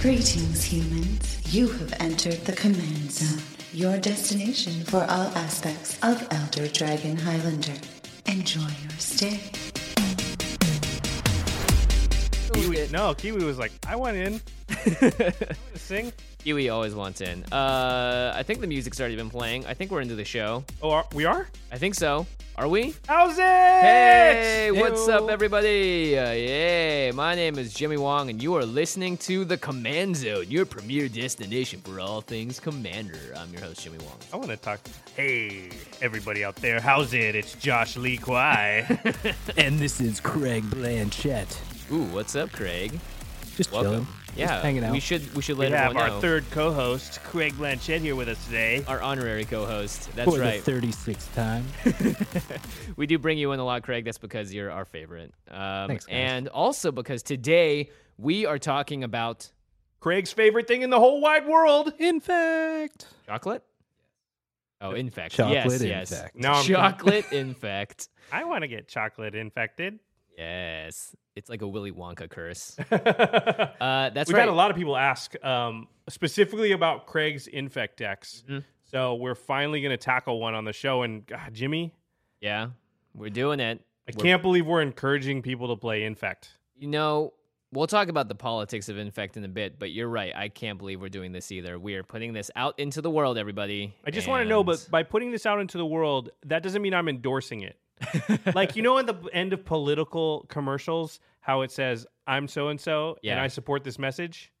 Greetings, humans. You have entered the Command Zone, your destination for all aspects of Elder Dragon Highlander. Enjoy your stay. Kiwi, no, Kiwi was like, I went in. Sing. Kiwi always wants in. Uh, I think the music's already been playing. I think we're into the show. Oh, are, we are? I think so. Are we? How's it? Hey, what's up, everybody? Uh, yeah, my name is Jimmy Wong, and you are listening to the Command Zone, your premier destination for all things Commander. I'm your host, Jimmy Wong. I want to talk. Hey, everybody out there. How's it? It's Josh Lee Kwai. And this is Craig Blanchette. Ooh, what's up, Craig? Just Welcome. chilling. Yeah, Just hanging out. we should we should we let have our know. third co-host, Craig Blanchette, here with us today. our honorary co-host. That's For right. 36th time. we do bring you in a lot, Craig. That's because you're our favorite. Um, Thanks, guys. And also because today we are talking about Craig's favorite thing in the whole wide world. In fact, chocolate. Oh, in infect. Chocolate yes, yes. No, I'm- chocolate infect. I want to get chocolate infected. Yes, it's like a Willy Wonka curse. We've Uh, that's right. had a lot of people ask um, specifically about Craig's infect decks. Mm-hmm. So we're finally going to tackle one on the show. And God, Jimmy, Yeah, we're doing it. I We're- can't believe we're encouraging people to play infect. You know, we'll talk about the politics of infect in a bit, but you're right. I can't believe we're doing this either. We are putting this out into the world, everybody. I just want to know, but by putting this out into the world, that doesn't mean I'm endorsing it. like you know, at the end of political commercials, how it says "I'm so and so" and Yeah. I support this message.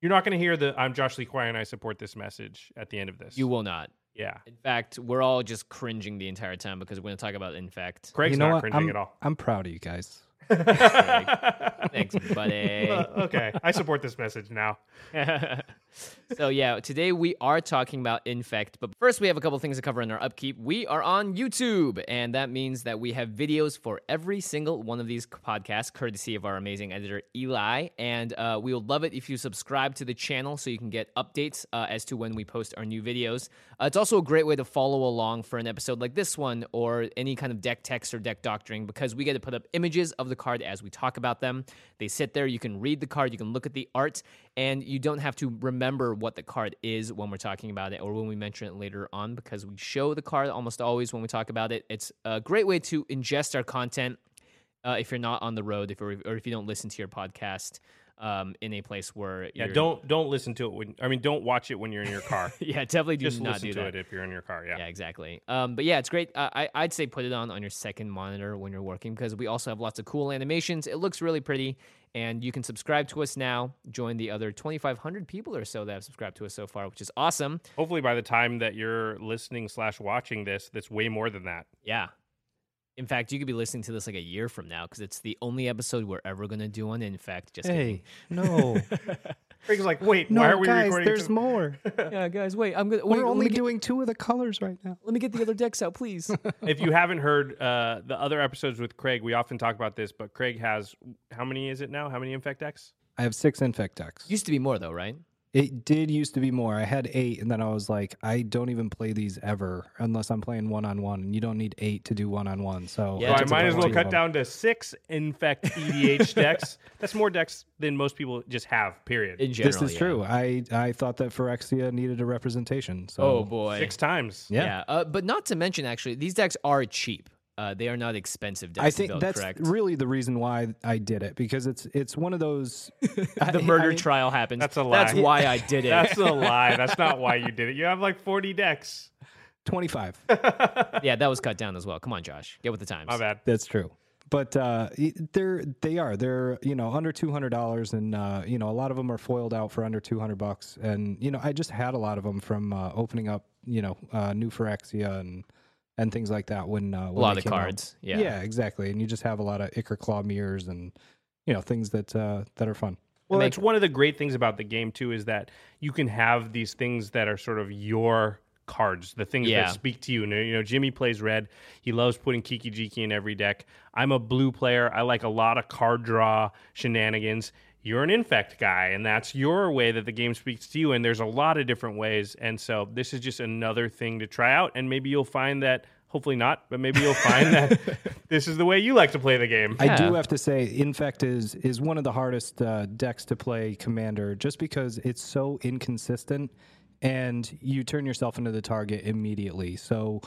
You're not going to hear the "I'm Josh Lee Kwai and I support this message" at the end of this. you will not. yeah. In fact, we're all just cringing the entire time because we're going to talk about infect. Craig's you know not what? cringing I'm, at all. I'm proud of you guys. Thanks, buddy. Uh, okay, I support this message now. so yeah, today we are talking about infect, but first we have a couple things to cover in our upkeep. We are on YouTube, and that means that we have videos for every single one of these podcasts, courtesy of our amazing editor Eli. And uh, we would love it if you subscribe to the channel so you can get updates uh, as to when we post our new videos. Uh, it's also a great way to follow along for an episode like this one or any kind of deck text or deck doctoring because we get to put up images of the card as we talk about them. They sit there, you can read the card, you can look at the art, and you don't have to remember what the card is when we're talking about it or when we mention it later on because we show the card almost always when we talk about it. It's a great way to ingest our content uh, if you're not on the road, if or if you don't listen to your podcast um, in a place where Yeah, don't don't listen to it when I mean don't watch it when you're in your car. yeah definitely do Just not listen do to that. it if you're in your car. Yeah. Yeah, exactly. Um, but yeah, it's great. Uh, I I'd say put it on on your second monitor when you're working because we also have lots of cool animations. It looks really pretty, and you can subscribe to us now. Join the other 2,500 people or so that have subscribed to us so far, which is awesome. Hopefully, by the time that you're listening slash watching this, that's way more than that. Yeah. In fact, you could be listening to this like a year from now because it's the only episode we're ever gonna do on. In fact, just Hey, no. Craig's like, wait, no, why are we guys, recording? there's to- more. yeah, guys, wait. I'm gonna. We're let only get- doing two of the colors right now. Let me get the other decks out, please. if you haven't heard uh, the other episodes with Craig, we often talk about this, but Craig has how many is it now? How many infect decks? I have six infect decks. Used to be more though, right? It did used to be more. I had eight, and then I was like, I don't even play these ever unless I'm playing one on one, and you don't need eight to do one on one. So Yeah, so I might as well cut down to six infect EDH decks. That's more decks than most people just have. Period. In general, This is yeah. true. I I thought that Phyrexia needed a representation. So Oh boy. Six times. Yeah. Yeah, uh, but not to mention, actually, these decks are cheap. Uh, they are not expensive decks. I to think build, that's correct. really the reason why I did it because it's it's one of those the murder trial happens. That's a lie. That's why I did it. That's a lie. That's not why you did it. You have like 40 decks. twenty five. yeah, that was cut down as well. Come on, Josh, get with the times. My bad. That's true. But uh, they're they are they're you know under two hundred dollars, and uh, you know a lot of them are foiled out for under two hundred bucks. And you know I just had a lot of them from uh, opening up you know uh, new Phyrexia and and things like that when uh, when A lot they of came out. cards. Yeah. yeah exactly. And you just have a lot of Ichorclaw Myrs and you know things that uh, that are fun. Well, make- it's one of the great things about the game too is that you can have these things that are sort of your cards, the things Yeah. that speak to you. And, you know, Jimmy plays red. He loves putting Kiki Jiki in every deck. I'm a blue player. I like a lot of card draw shenanigans. You're an infect guy, and that's your way that the game speaks to you. And there's a lot of different ways. And so this is just another thing to try out. And maybe you'll find that. Hopefully not, but maybe you'll find that this is the way you like to play the game. I do have to say, Infect is is one of the hardest uh, decks to play Commander, just because it's so inconsistent, and you turn yourself into the target immediately. So,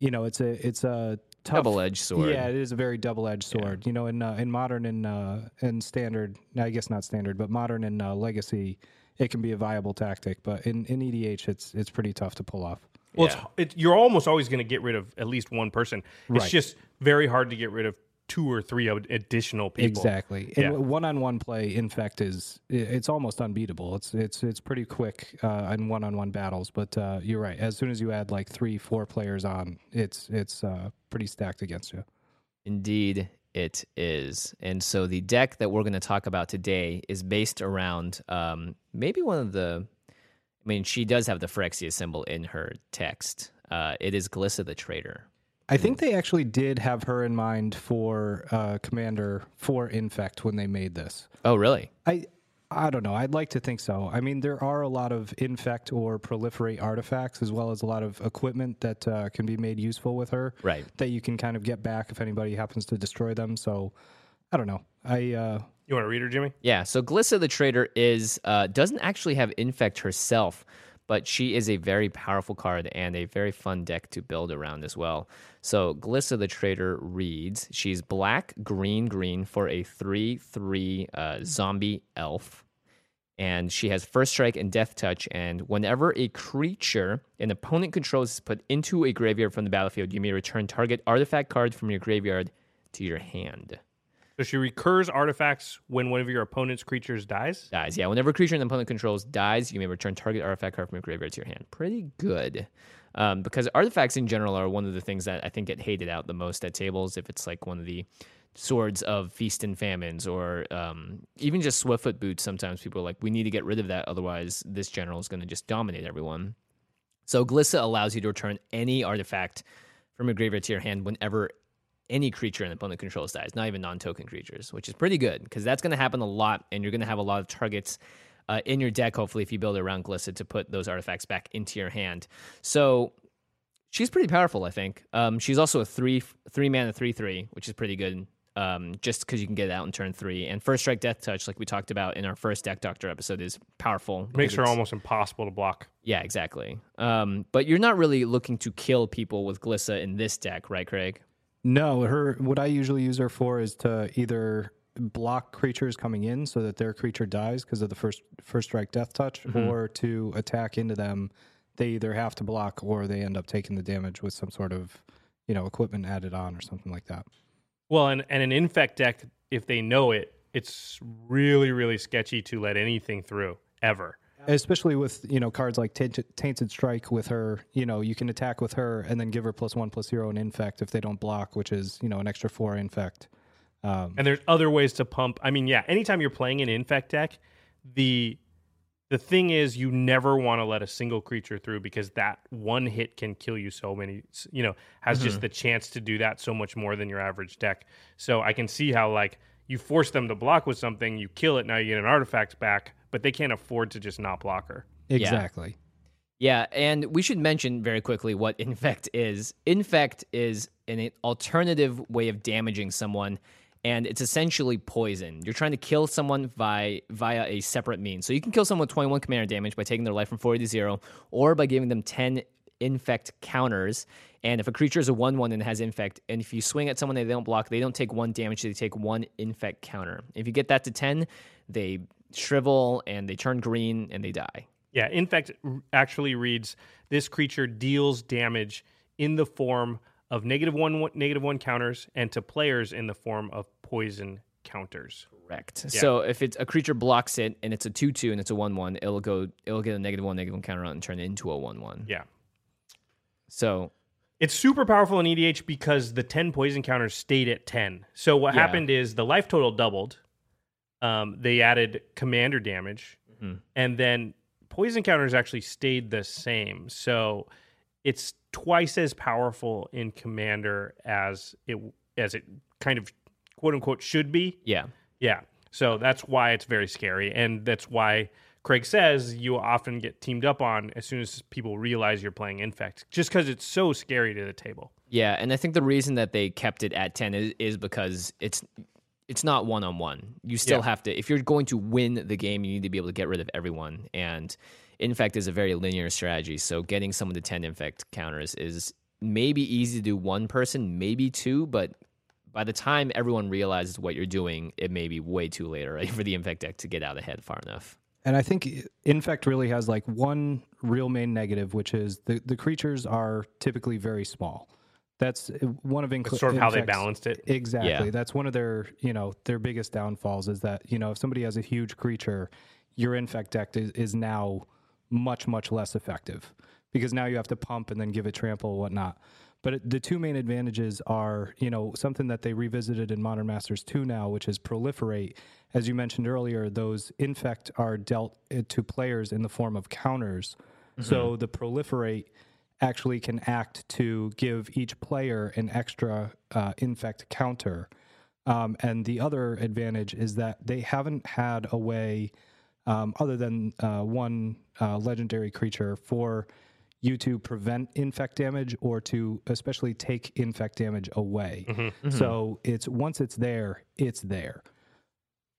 you know, it's a it's a tough, Double-edged sword. Yeah, it is a very double edged sword. You know, in uh, in modern and uh, and standard, I guess not standard, but modern and uh, legacy, it can be a viable tactic. But in in EDH, it's it's pretty tough to pull off. Well, Yeah. it's, it, you're almost always going to get rid of at least one person. It's Right. just very hard to get rid of two or three additional people. Exactly. Yeah. And one-on-one play, in fact, is it's almost unbeatable. It's it's it's pretty quick uh, in one-on-one battles. But uh, you're right. As soon as you add like three, four players on, it's it's uh, pretty stacked against you. Indeed, it is. And so the deck that we're going to talk about today is based around um, maybe one of the. I mean, she does have the Phyrexia symbol in her text. Uh, it is Glissa the Traitor. I think they actually did have her in mind for uh, Commander for Infect when they made this. Oh, really? I I don't know. I'd like to think so. I mean, there are a lot of infect or proliferate artifacts, as well as a lot of equipment that uh, can be made useful with her. Right. That you can kind of get back if anybody happens to destroy them. So, I don't know. I uh, You want to read her, Jimmy? Yeah, so Glissa the Traitor is uh, doesn't actually have Infect herself, but she is a very powerful card and a very fun deck to build around as well. So Glissa the Traitor reads: She's black, green, green for a three-three uh, zombie elf, and she has First Strike and Death Touch. And whenever a creature an opponent controls is put into a graveyard from the battlefield, you may return target artifact card from your graveyard to your hand. So she recurs artifacts when one of your opponent's creatures dies. Dies. Yeah, whenever a creature an opponent controls dies, you may return target artifact card from your graveyard to your hand. Pretty good. Um, because artifacts in general are one of the things that I think get hated out the most at tables. If it's like one of the swords of feast and famines, or um, even just swiftfoot boots, sometimes people are like, we need to get rid of that, otherwise this general is going to just dominate everyone. So Glissa allows you to return any artifact from your graveyard to your hand whenever any creature in an opponent controls dies, not even non-token creatures, which is pretty good because that's going to happen a lot, and you're going to have a lot of targets uh, in your deck. Hopefully, if you build it around Glissa to put those artifacts back into your hand. So she's pretty powerful, I think. Um, she's also a three three mana three three, which is pretty good. Um, just because you can get it out in turn three, and first strike death touch, like we talked about in our first deck doctor episode, is powerful. Makes her almost impossible to block. yeah, exactly. Um, but you're not really looking to kill people with Glissa in this deck, right, Craig? No, her. What I usually use her for is to either block creatures coming in so that their creature dies because of the first first strike death touch, mm-hmm. or to attack into them. They either have to block or they end up taking the damage with some sort of you know equipment added on or something like that. Well, and, and an infect deck, if they know it, it's really, really sketchy to let anything through ever. Especially with you know cards like tainted, tainted strike with her you know you can attack with her and then give her plus one plus zero and infect if they don't block which is you know an extra four infect. Um, And there's other ways to pump. I mean, yeah, anytime you're playing an infect deck, the the thing is you never want to let a single creature through because that one hit can kill you so many you know has just the chance to do that so much more than your average deck. So i can see how like you force them to block with something you kill it now you get an artifact back but they can't afford to just not block her exactly Yeah, and we should mention very quickly what infect is. Infect is an alternative way of damaging someone, and it's essentially poison. You're trying to kill someone via via a separate means. So you can kill someone with 21 commander damage by taking their life from 40 to zero, or by giving them 10 infect counters. And if a creature is a one-one and has infect, and if you swing at someone and they don't block, they don't take one damage. They take one infect counter. If you get that to 10, they shrivel and they turn green and they die. Yeah, infect r- actually reads this creature deals damage in the form of negative one, one negative one counters, and to players in the form of poison counters. Correct. So if it's a creature blocks it and it's a two two and it's a one one, it'll go it'll get a negative one negative one counter on and turn it into a one one. Yeah, So it's super powerful in EDH because the ten poison counters stayed at ten. So what Yeah. happened is the life total doubled. Um, they added commander damage, and then poison counters actually stayed the same. So it's twice as powerful in commander as it as it kind of quote unquote should be. Yeah. Yeah. So that's why it's very scary. And that's why Craig says you often get teamed up on as soon as people realize you're playing Infect, just because it's so scary to the table. Yeah, and I think the reason that they kept it at 10 is, is because it's it's not one on one. You still Yeah. have to if you're going to win the game, you need to be able to get rid of everyone. And infect is a very linear strategy, so getting someone to 10 infect counters is maybe easy to do one person, maybe two, but by the time everyone realizes what you're doing, it may be way too late already for the infect deck to get out ahead far enough. And I think Infect really has like one real main negative, which is the, the creatures are typically very small. That's uh, one of Inc- It's sort of how they balanced it. Exactly. Yeah. That's one of their, you know, their biggest downfalls is that, you know, if somebody has a huge creature, your infect deck is, is now much, much less effective because now you have to pump and then give it trample and whatnot. But it- the two main advantages are, you know, something that they revisited in Modern Masters 2 now, which is proliferate. As you mentioned earlier, those infect are dealt uh, to players in the form of counters. So the proliferate actually can act to give each player an extra uh, infect counter. Um, and the other advantage is that they haven't had a way, um, other than uh, one uh, legendary creature, for you to prevent infect damage or to especially take infect damage away. So it's once it's there, it's there.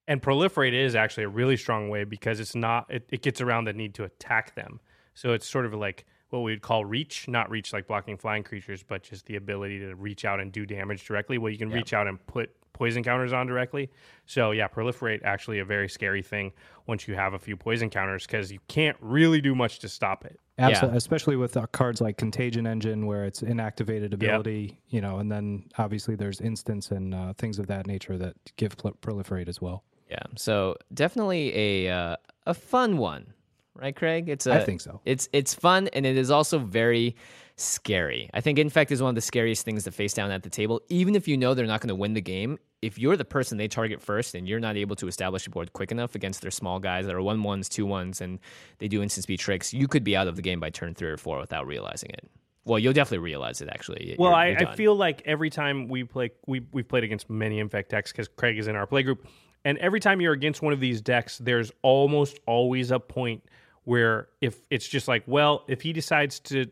And proliferate is actually a really strong way because it's not it, it gets around the need to attack them. So it's sort of like what we would call reach, not reach like blocking flying creatures, but just the ability to reach out and do damage directly. Well, you can reach out and put poison counters on directly. So yeah, proliferate actually a very scary thing once you have a few poison counters because you can't really do much to stop it. Absolutely, especially with uh, cards like Contagion Engine, where it's inactivated ability, you know, and then obviously there's instants and uh, things of that nature that give pl- proliferate as well. Yeah. So definitely a uh, a fun one, right, Craig? It's a, I think so. It's it's fun and it is also very scary. I think Infect is one of the scariest things to face down at the table, even if you know they're not going to win the game. If you're the person they target first and you're not able to establish a board quick enough against their small guys that are one ones, two ones, and they do instant speed tricks, you could be out of the game by turn three or four without realizing it. Well, you'll definitely realize it. Actually, Well, You're- I, you're I done. feel like every time we play, we we've played against many infect decks because Craig is in our play group, and every time you're against one of these decks, there's almost always a point where if it's just like, well, if he decides to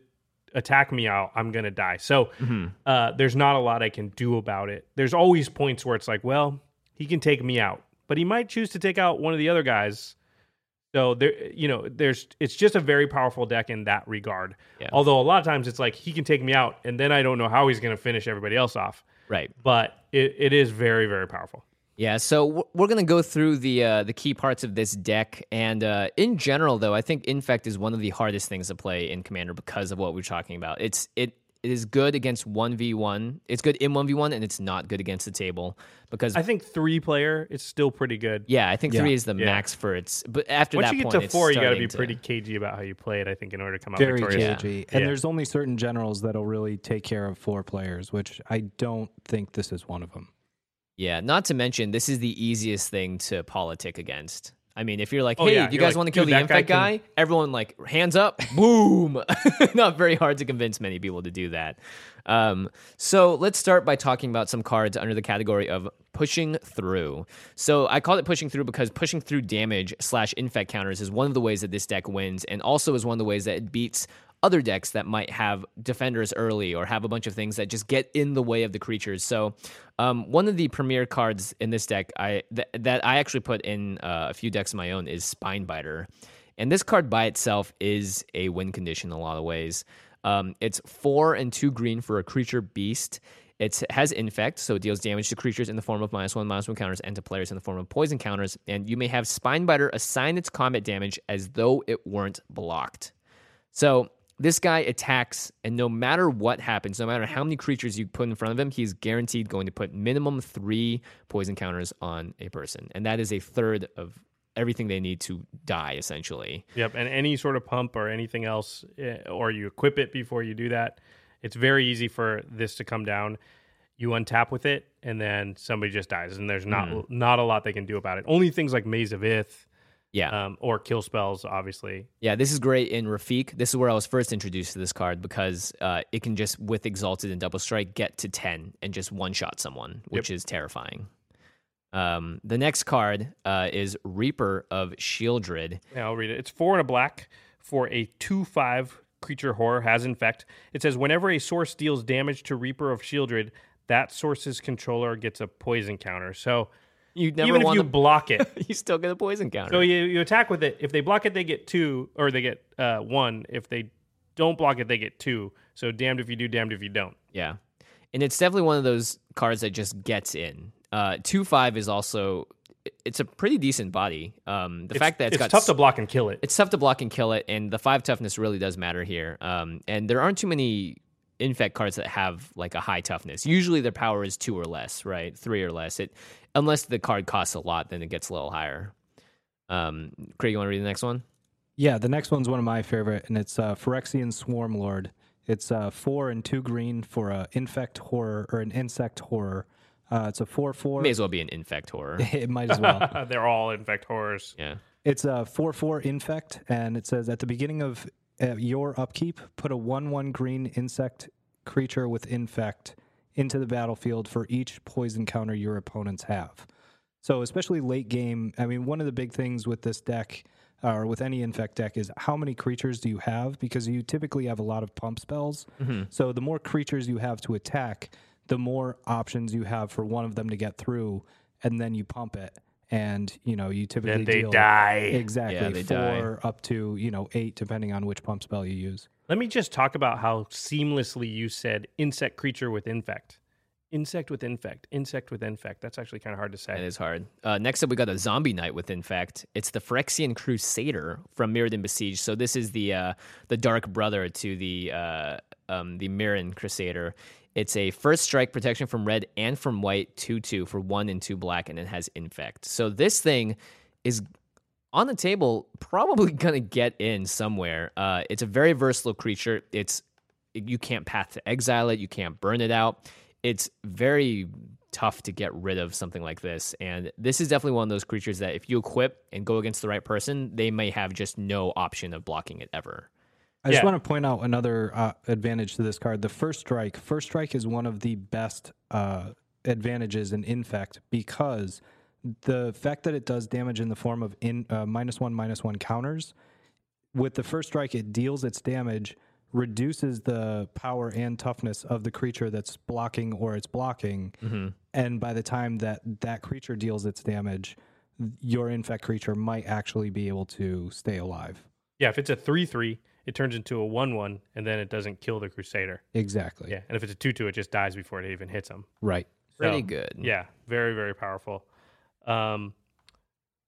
attack me out, I'm gonna die. So Mm-hmm. uh, there's not a lot I can do about it. There's always points where it's like, well, he can take me out, but he might choose to take out one of the other guys. So there, you know, there's it's just a very powerful deck in that regard. Yeah. Although a lot of times it's like he can take me out, and then I don't know how he's going to finish everybody else off. right. But it, it is very very powerful. Yeah, so we're gonna go through the uh, the key parts of this deck, and uh, in general, though, I think Infect is one of the hardest things to play in Commander because of what we're talking about. It's it it is good against one v one. It's good in one v one, and it's not good against the table because I think three player it's still pretty good. yeah, I think three is the Yeah. max for its. But after Once that you get point, to four, you got to be pretty cagey about how you play it. I think in order to come out Very victorious. cagey. And Yeah. there's only certain generals that'll really take care of four players, which I don't think this is one of them. Yeah, not to mention this is the easiest thing to politic against. I mean, if you're like, Oh, hey, yeah, you you're guys like, want to kill the guy infect guy? can- Everyone like hands up, boom. not very hard to convince many people to do that. Um, so let's start by talking about some cards under the category of pushing through. So I call it pushing through because pushing through damage slash infect counters is one of the ways that this deck wins, and also is one of the ways that it beats other decks that might have defenders early or have a bunch of things that just get in the way of the creatures. So, um, one of the premier cards in this deck, I th- that I actually put in uh, a few decks of my own is Spinebiter, and this card by itself is a win condition in a lot of ways. Um, it's four and two green for a creature beast. It has infect, so it deals damage to creatures in the form of minus one, minus one counters, and to players in the form of poison counters. And you may have Spinebiter assign its combat damage as though it weren't blocked. So this guy attacks, and no matter what happens, no matter how many creatures you put in front of him, he's guaranteed going to put minimum three poison counters on a person. And that is a third of everything they need to die, essentially. Yep, and any sort of pump or anything else, eh, or you equip it before you do that, it's very easy for this to come down. you untap with it, and then somebody just dies, and there's not Mm. not a lot they can do about it. Only things like Maze of Ith, Yeah. um, or kill spells, obviously. Yeah, this is great in Rafiq. This is where I was first introduced to this card because uh, it can just, with Exalted and Double Strike, get to 10 and just one shot someone, which is terrifying. Um, the next card uh, is Reaper of Sheoldred. Yeah, I'll read it. It's four and a black for a two-five creature horror has infect. It says whenever a source deals damage to Reaper of Sheoldred, that source's controller gets a poison counter. So You never even if you to, block it, you still get a poison counter. so you, you attack with it. If they block it, they get two, or they get uh, one. If they don't block it, they get two. So damned if you do, damned if you don't. Yeah. And it's definitely one of those cards that just gets in. Uh, 2 5 is also, it's a pretty decent body. Um, the It's, fact that it's tough to block and kill it. it's tough to block and kill it, and the five toughness really does matter here. Um, and there aren't too many infect cards that have like a high toughness. Usually their power is two or less, right? Three or less. It unless the card costs a lot, then it gets a little higher. Um, Craig, you want to read the next one? Yeah, the next one's one of my favorite, and it's uh, Phyrexian Swarm Lord. It's uh, four and two green for a infect horror or an insect horror. Uh, it's a four four. May as well be an infect horror. It might as well. They're all infect horrors. yeah. It's a four four infect, and it says at the beginning of uh, your upkeep, put a one one green insect creature with infect into the battlefield for each poison counter your opponents have. So especially late game, I mean, one of the big things with this deck uh, or with any infect deck is how many creatures do you have? Because you typically have a lot of pump spells. So the more creatures you have to attack, the more options you have for one of them to get through, and then you pump it. And you know you typically Then they deal die. exactly Yeah, they die. four up to you know eight, depending on which pump spell you use. Let me just talk about how seamlessly you said insect creature with infect. Insect with infect. Insect with infect. That's actually kind of hard to say. It is hard. Uh, next up, we got a zombie knight with infect. It's the Phyrexian Crusader from Mirrodin Besiege. So this is the uh, the dark brother to the uh, um, the Mirran Crusader. It's a first strike protection from red and from white, two two for one and two black, and it has infect. So this thing is on the table, probably gonna get in somewhere. Uh, it's a very versatile creature. It's you can't path to exile it. You can't burn it out. It's very tough to get rid of something like this. And this is definitely one of those creatures that if you equip and go against the right person, they may have just no option of blocking it ever. I just want to point out another uh, advantage to this card. The first strike. First strike is one of the best uh, advantages in infect because the fact that it does damage in the form of in uh, minus one minus one counters. With the first strike, it deals its damage, reduces the power and toughness of the creature that's blocking or it's blocking, and by the time that that creature deals its damage, your infect creature might actually be able to stay alive. Yeah, if it's a 3 3, it turns into a 1 1, and then it doesn't kill the Crusader. Exactly. Yeah, and if it's a 2 2, it just dies before it even hits him. Right. Pretty So, good. Yeah, very, very powerful. Um,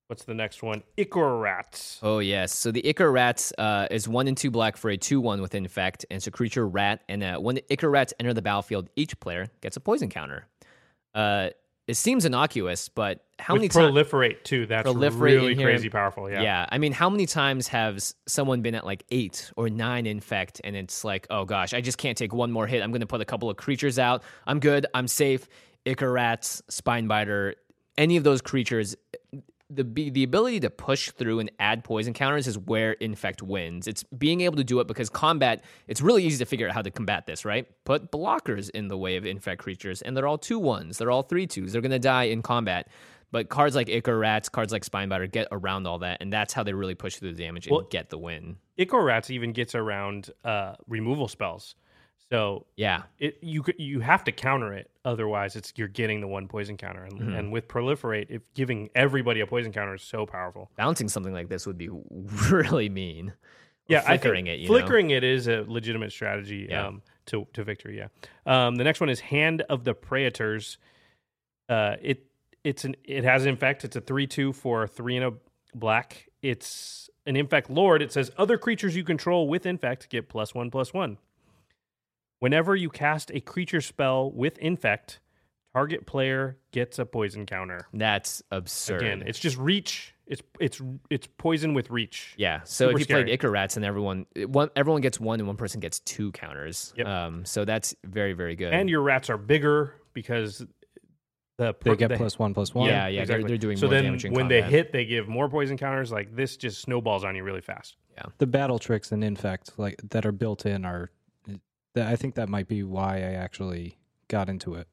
what's the next one? Ichor Rat. Oh yes. So the Ichor Rats uh, is one and two black for a two-one with infect, and it's a creature rat. And uh, when the Ichor Rats enter the battlefield, each player gets a poison counter. Uh, it seems innocuous, but how With many times? proliferate, too. That's Proliferate really crazy powerful. Yeah. Yeah. I mean, how many times have s- someone been at like eight or nine infect, and it's like, oh gosh, I just can't take one more hit. I'm going to put a couple of creatures out. I'm good. I'm safe. Ichor Rats, Spinebiter, any of those creatures. The the ability to push through and add poison counters is where infect wins. It's being able to do it because combat. It's really easy to figure out how to combat this, right? Put blockers in the way of infect creatures, and they're all two ones. They're all three twos. They're gonna die in combat. But cards like Ichor Rats, cards like Spinebiter get around all that, and that's how they really push through the damage and Well- get the win. Ichor Rats even gets around uh, removal spells. So Yeah, it you you have to counter it otherwise it's you're getting the one poison counter and, Mm-hmm. and with proliferate if giving everybody a poison counter is so powerful bouncing something like this would be really mean. Yeah flickering it. You know? flickering it is a legitimate strategy Yeah. um, to to victory yeah um, the next one is hand of the praetors uh, it it's an it has infect it's a 3-2 for 3 and a black it's an infect lord it says other creatures you control with infect get plus 1 plus 1 Whenever you cast a creature spell with infect, target player gets a poison counter. That's absurd. Again, it's just reach. It's it's it's poison with reach. Yeah. So Super if you played scary. Ichor Rats and everyone one everyone gets one and one person gets two counters. Yep. Um so that's very, very good. And your rats are bigger because the They get the- plus one plus one. Yeah, yeah, they're- they're doing so more then damage in when they hit, they give more poison counters. Like this just snowballs on you really fast. Yeah, the battle tricks and infect like that are built in are. That I think that might be why I actually got into it.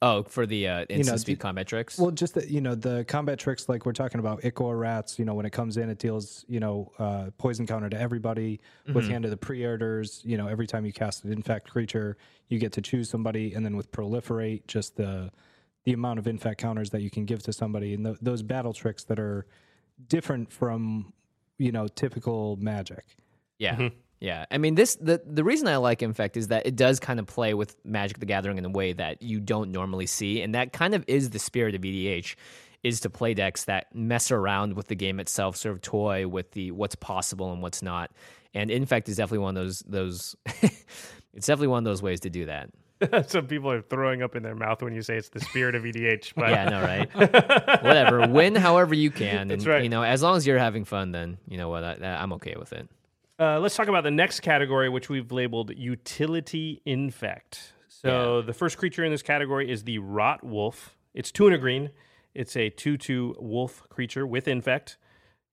Oh, for the uh, instant know, speed d- combat tricks. Well, just the, you know the combat tricks like we're talking about Ichor rats. You know when it comes in, it deals you know uh, poison counter to everybody with hand of the praetors. You know every time you cast an infect creature, you get to choose somebody, and then with proliferate, just the the amount of infect counters that you can give to somebody, and th- those battle tricks that are different from you know typical magic. Yeah. Yeah. I mean this the the reason I like Infect is that it does kind of play with Magic the Gathering in a way that you don't normally see. And that kind of is the spirit of EDH is to play decks that mess around with the game itself, sort of toy with the what's possible and what's not. And Infect is definitely one of those those it's definitely one of those ways to do that. Some people are throwing up in their mouth when you say it's the spirit of EDH. But Yeah, I know, right? Whatever. Win however you can. And That's right. you know, as long as you're having fun, then you know what, I, I'm okay with it. Uh, let's talk about the next category, which we've labeled utility infect. So the first creature in this category is the rot wolf. It's two and a green. It's a two-two wolf creature with infect.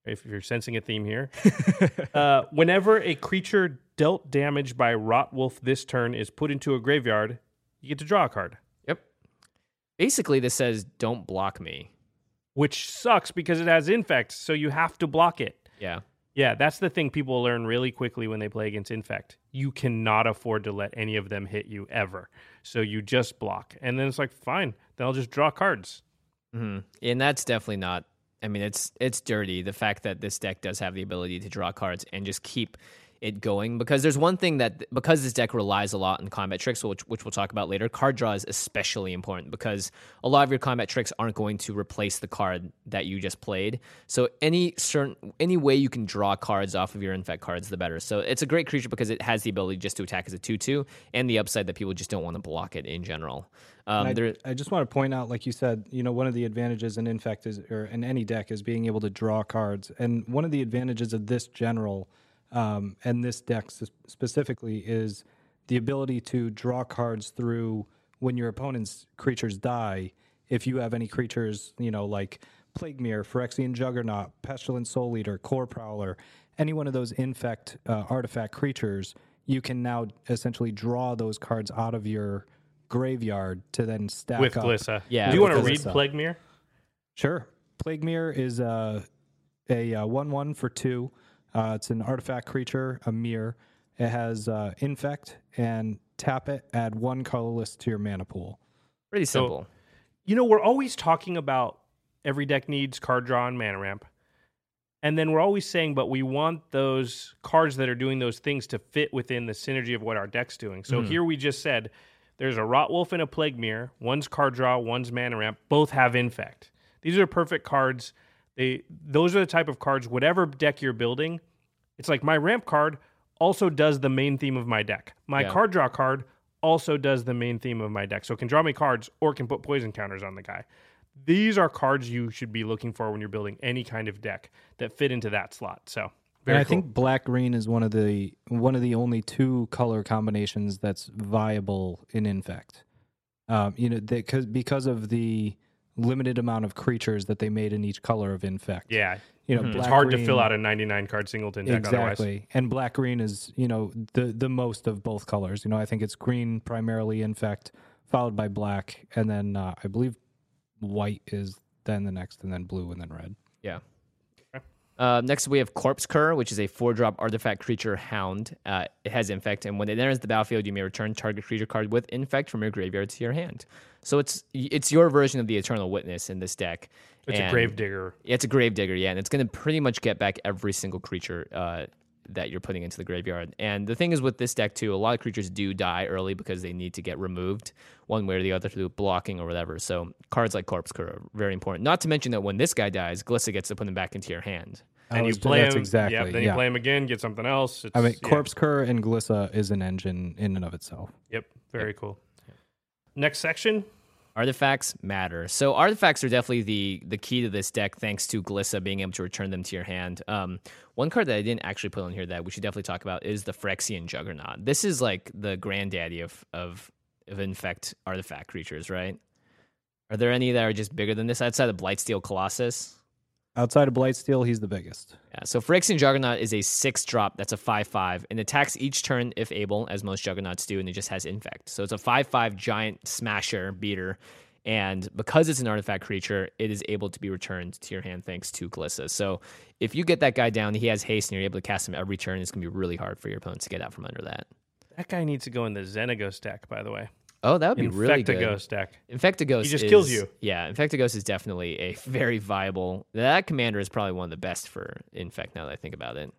If you're sensing a theme here, uh, whenever a creature dealt damage by rot wolf this turn is put into a graveyard, you get to draw a card, Yep. Basically, this says don't block me. which sucks because it has infect, so you have to block it. Yeah. Yeah, that's the thing people learn really quickly when they play against Infect. You cannot afford to let any of them hit you ever. So you just block. And then it's like, fine, then I'll just draw cards. hmm And that's definitely not. I mean, it's it's dirty. The fact that this deck does have the ability to draw cards and just keep it going because there's one thing that because this deck relies a lot on combat tricks, which which we'll talk about later. Card draw is especially important because a lot of your combat tricks aren't going to replace the card that you just played. So any certain any way you can draw cards off of your infect cards, the better. So it's a great creature because it has the ability just to attack as a two two and the upside that people just don't want to block it in general. Um, I, there, I just want to point out, like you said, you know, one of the advantages in Infect is, or in any deck, is being able to draw cards. And one of the advantages of this general um, and this deck specifically is the ability to draw cards through when your opponent's creatures die. If you have any creatures, you know, like Plague Myr, Phyrexian Juggernaut, Pestilent Souleater, Core Prowler, any one of those infect uh, artifact creatures, you can now essentially draw those cards out of your graveyard to then stack with up. Glissa. Yeah, Do you want to read Glissa. Plague Myr? Sure. Plague Myr is uh, a uh, 1 1 for 2. Uh, it's an artifact creature, a Myr. It has uh, infect and tap it, add one colorless to your mana pool. pretty simple. You know, we're always talking about every deck needs card draw and mana ramp. And then we're always saying, but we want those cards that are doing those things to fit within the synergy of what our deck's doing. So here we just said there's a Rot Wolf and a Plague Myr. One's card draw, one's mana ramp. Both have infect. These are perfect cards. They those are the type of cards. Whatever deck you're building, it's like my ramp card also does the main theme of my deck. My Yeah. card draw card also does the main theme of my deck. So it can draw me cards or can put poison counters on the guy. These are cards you should be looking for when you're building any kind of deck that fit into that slot. So And I cool. think black green is one of the one of the only two color combinations that's viable in infect. Um, you know, because because of the limited amount of creatures that they made in each color of infect. yeah, you know, it's black, hard to fill out a 99 card singleton deck otherwise. Exactly. And black green is, you know, the the most of both colors. You know, I think it's green primarily infect, followed by black, and then uh, I believe white is then the next, and then blue, and then red. Yeah. Uh, next, we have Corpse Cur, which is a four drop artifact creature hound. Uh, it has infect, and when it enters the battlefield, you may return target creature card with infect from your graveyard to your hand. So it's it's your version of the Eternal Witness in this deck. It's a And- grave digger. It's a grave digger, yeah, and it's going to pretty much get back every single creature uh, that you're putting into the graveyard. And the thing is with this deck too, a lot of creatures do die early because they need to get removed one way or the other through blocking or whatever. So cards like Corpse Cur are very important. Not to mention that when this guy dies, Glissa gets to put him back into your hand. And oh, you play that's him exactly. Yeah, then yeah. you play him again, get something else. It's, I mean, yeah. Corpse Cur and Glissa is an engine in and of itself. Yep, very cool. Next section. Artifacts matter. So artifacts are definitely the the key to this deck, thanks to Glissa being able to return them to your hand. Um, one card that I didn't actually put on here that we should definitely talk about is the Phyrexian Juggernaut. This is like the granddaddy of of of infect artifact creatures, right? Are there any that are just bigger than this outside of Blightsteel Colossus? Outside of Blightsteel, he's the biggest. Yeah, so Phyrexian Juggernaut is a six drop that's a 5 5 and attacks each turn if able, as most Juggernauts do, and it just has Infect. So it's a 5 5 giant smasher beater. And because it's an artifact creature, it is able to be returned to your hand thanks to Glissa. So if you get that guy down, he has haste and you're able to cast him every turn, it's going to be really hard for your opponents to get out from under that. That guy needs to go in the Xenagos deck, by the way. Oh, that would be really good. Infectagos deck. Infectagos. He just is- kills you. Yeah, Infectagos is definitely a very viable. That commander is probably one of the best for Infect now that I think about it.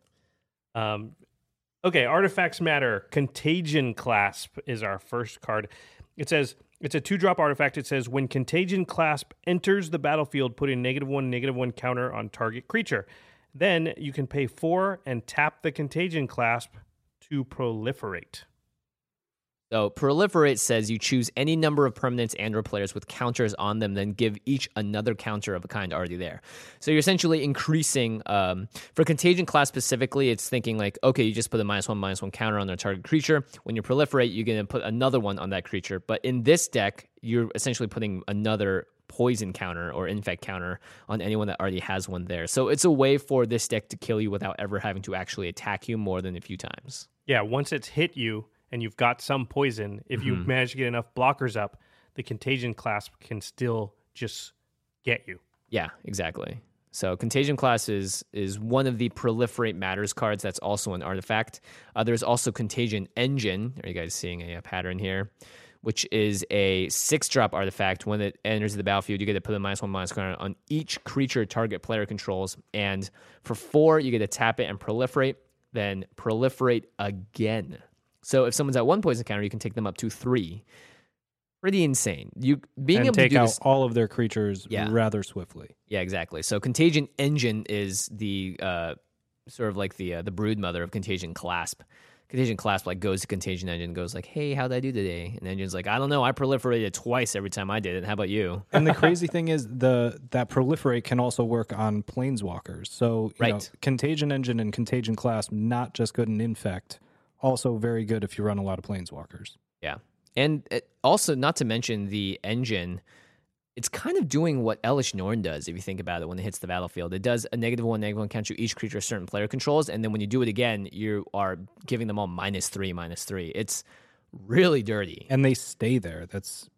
Um, okay, artifacts matter. Contagion Clasp is our first card. It says it's a two drop artifact. It says when Contagion Clasp enters the battlefield, put a negative one, negative one counter on target creature. Then you can pay four and tap the Contagion Clasp to proliferate. So proliferate says you choose any number of permanents and or players with counters on them, then give each another counter of a kind already there. So you're essentially increasing um, for contagion clasp specifically. It's thinking like, okay, you just put a minus one minus one counter on their target creature. When you proliferate, you're gonna put another one on that creature. But in this deck, you're essentially putting another poison counter or infect counter on anyone that already has one there. So it's a way for this deck to kill you without ever having to actually attack you more than a few times. Yeah, once it's hit you and you've got some poison, if you manage to get enough blockers up, the Contagion Clasp can still just get you. Yeah, exactly. So contagion clasp is is one of the proliferate matters cards. That's also an artifact. Uh, there's also contagion engine. Are you guys seeing a, a pattern here? Which is a six drop artifact. When it enters the battlefield, you get to put a minus one minus one on each creature target player controls. And for four, you get to tap it and proliferate. Then proliferate again. So if someone's at one poison counter, you can take them up to three. Pretty insane. You being and able take to do out this, all of their creatures Yeah. rather swiftly. yeah, exactly. So Contagion Engine is the uh, sort of like the uh, the brood mother of Contagion Clasp. Contagion Clasp like goes to Contagion Engine, goes like, "Hey, how'd I do today?" And Engine's like, "I don't know. I proliferated twice every time I did it. How about you?" And the crazy thing is the that proliferate can also work on planeswalkers. So you know, Right. contagion engine and contagion Clasp not just good in infect, also very good if you run a lot of planeswalkers. Yeah, and it, also not to mention the engine. It's kind of doing what Elesh Norn does if you think about it when it hits the battlefield. It does a negative one, negative one counter to each creature a certain player controls, and then when you do it again, you are giving them all minus three, minus three. It's really dirty. And they stay there. That's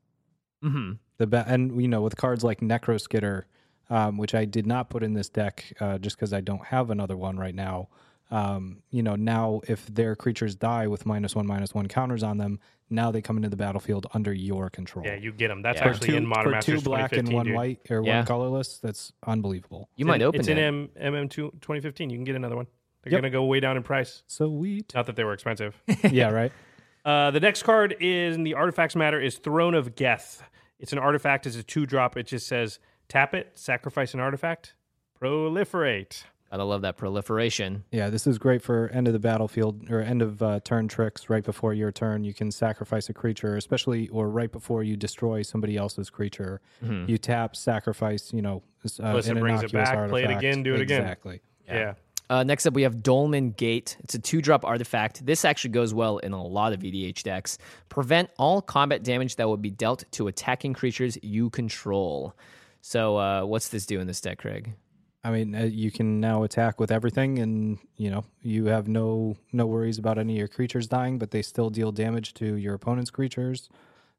hmm the best. and you know with cards like Necroskitter, um, which I did not put in this deck uh, just because I don't have another one right now. Um, you know now if their creatures die with minus one minus one counters on them, now they come into the battlefield under your control. Yeah, you get them. That's Yeah. actually two, in Modern for Masters two black and one dude. white or Yeah. one colorless. That's unbelievable. You It's might in, open It's it. in M- MM2 2015. You can get another one. They're Yep. going to go way down in price. So Sweet. Not that they were expensive. yeah, right. Uh, the next card is in the artifacts matter is Throne of Geth. It's an artifact. It's a two drop. It just says tap it, sacrifice an artifact, proliferate. Gotta love that proliferation. Yeah, this is great for end of the battlefield or end of uh, turn tricks. Right before your turn, you can sacrifice a creature, especially or right before you destroy somebody else's creature. You tap, sacrifice. You know, s- uh, Glissa an brings it innocuous back, play it again, do it again. Exactly. Yeah. Uh, next up, we have Dolmen Gate. It's a two drop artifact. This actually goes well in a lot of EDH decks. Prevent all combat damage that would be dealt to attacking creatures you control. So, uh, what's this do in this deck, Craig? I mean, uh, you can now attack with everything, and you know you have no no worries about any of your creatures dying, but they still deal damage to your opponent's creatures.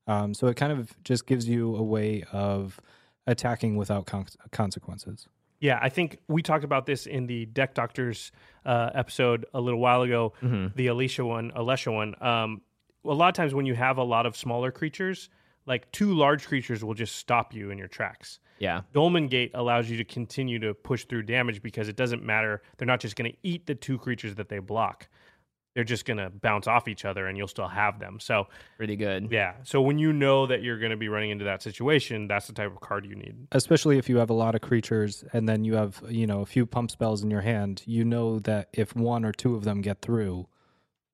Um, so it kind of just gives you a way of attacking without con- consequences. Yeah, I think we talked about this in the Deck Doctors uh, episode a little while ago, the Alicia one, Alesha one. Um, a lot of times when you have a lot of smaller creatures, like two large creatures will just stop you in your tracks. Yeah. Dolmen Gate allows you to continue to push through damage because it doesn't matter. They're not just going to eat the two creatures that they block. They're just going to bounce off each other and you'll still have them. So, Pretty good. yeah. So when you know that you're going to be running into that situation, that's the type of card you need. especially if you have a lot of creatures and then you have you know a few pump spells in your hand you know that if one or two of them get through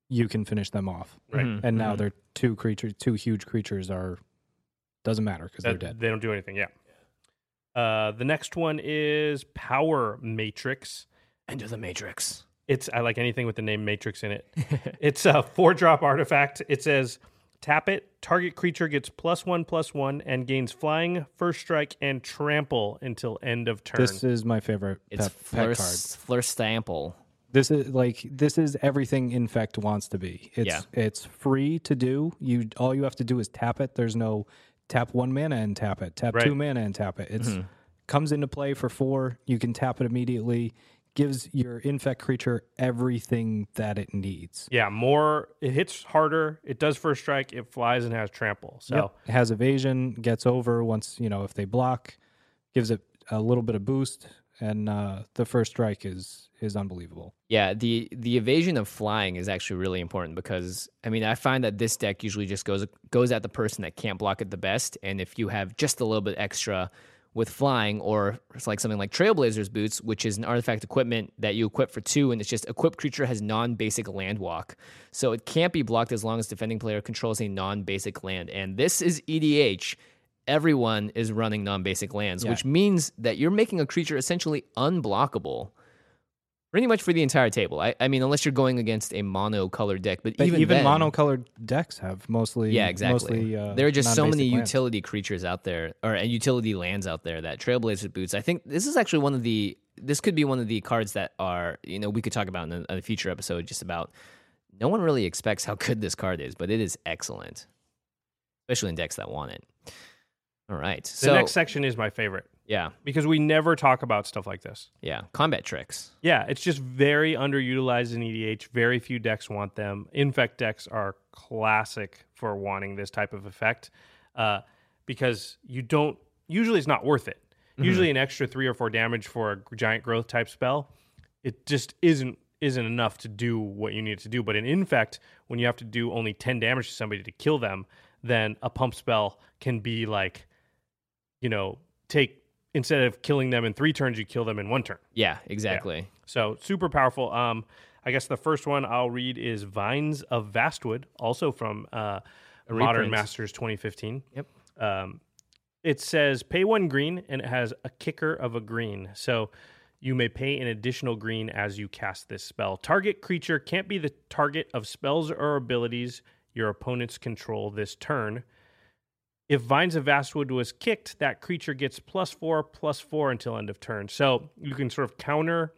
you can finish them off Right. Mhm, and now mhm. they're two creatures two huge creatures are doesn't matter because they're dead They don't do anything. Yeah. Uh, the next one is Power Matrix. Enter the Matrix. It's I like anything with the name Matrix in it. it's a four drop artifact. It says tap it. Target creature gets plus one plus one and gains flying, first strike, and trample until end of turn. This is my favorite It's pet, pet card. Fleur, Fleur This is like this is everything Infect wants to be. It's Yeah. it's free to do. You all you have to do is tap it. There's no tap one mana and tap it. Tap Right. two mana and tap it. It's Mm-hmm. comes into play for four. You can tap it immediately. Gives your Infect creature everything that it needs. yeah, more. It hits harder. It does first strike. It flies and has trample. So Yep. It has evasion, gets over once, you know, if they block, gives it a little bit of boost, and uh, the first strike is is unbelievable. Yeah, the the evasion of flying is actually really important because I mean I find that this deck usually just goes goes at the person that can't block it the best, and if you have just a little bit extra with flying, or it's like something like Trailblazers Boots, which is an artifact equipment that you equip for two, and it's just equipped creature has non-basic land walk, so it can't be blocked as long as defending player controls a non-basic land, and this is EDH. Everyone is running non-basic lands, which means that you're making a creature essentially unblockable pretty much for the entire table. I, I mean, unless you're going against a mono colored deck, but, But even even, then, monocolored decks have mostly yeah, exactly. Mostly, uh, there are just so many lands. utility creatures out there, or uh, utility lands out there that Trailblazer boots. I think this is actually one of the. This could be one of the cards that are you know we could talk about in a, a future episode just about. No one really expects how good this card is, but it is excellent, especially in decks that want it. All right, the so next section is my favorite yeah, because we never talk about stuff like this. yeah, combat tricks. Yeah, it's just very underutilized in EDH. Very few decks want them. Infect decks are classic for wanting this type of effect uh, because you don't. Usually, it's not worth it. Usually, an extra three or four damage for a giant growth type spell, it just isn't isn't enough to do what you need to do. But in Infect, when you have to do only ten damage to somebody to kill them, then a pump spell can be like, you know, take instead of killing them in three turns, you kill them in one turn. Yeah, exactly. So super powerful. Um, I guess the first one I'll read is Vines of Vastwood, also from uh, Modern reprint. Masters 2015. Yep. Um, it says pay one green and it has a kicker of a green. So you may pay an additional green as you cast this spell. Target creature can't be the target of spells or abilities your opponents control this turn. If Vines of Vastwood was kicked, that creature gets plus four, plus four until end of turn. So you can sort of counter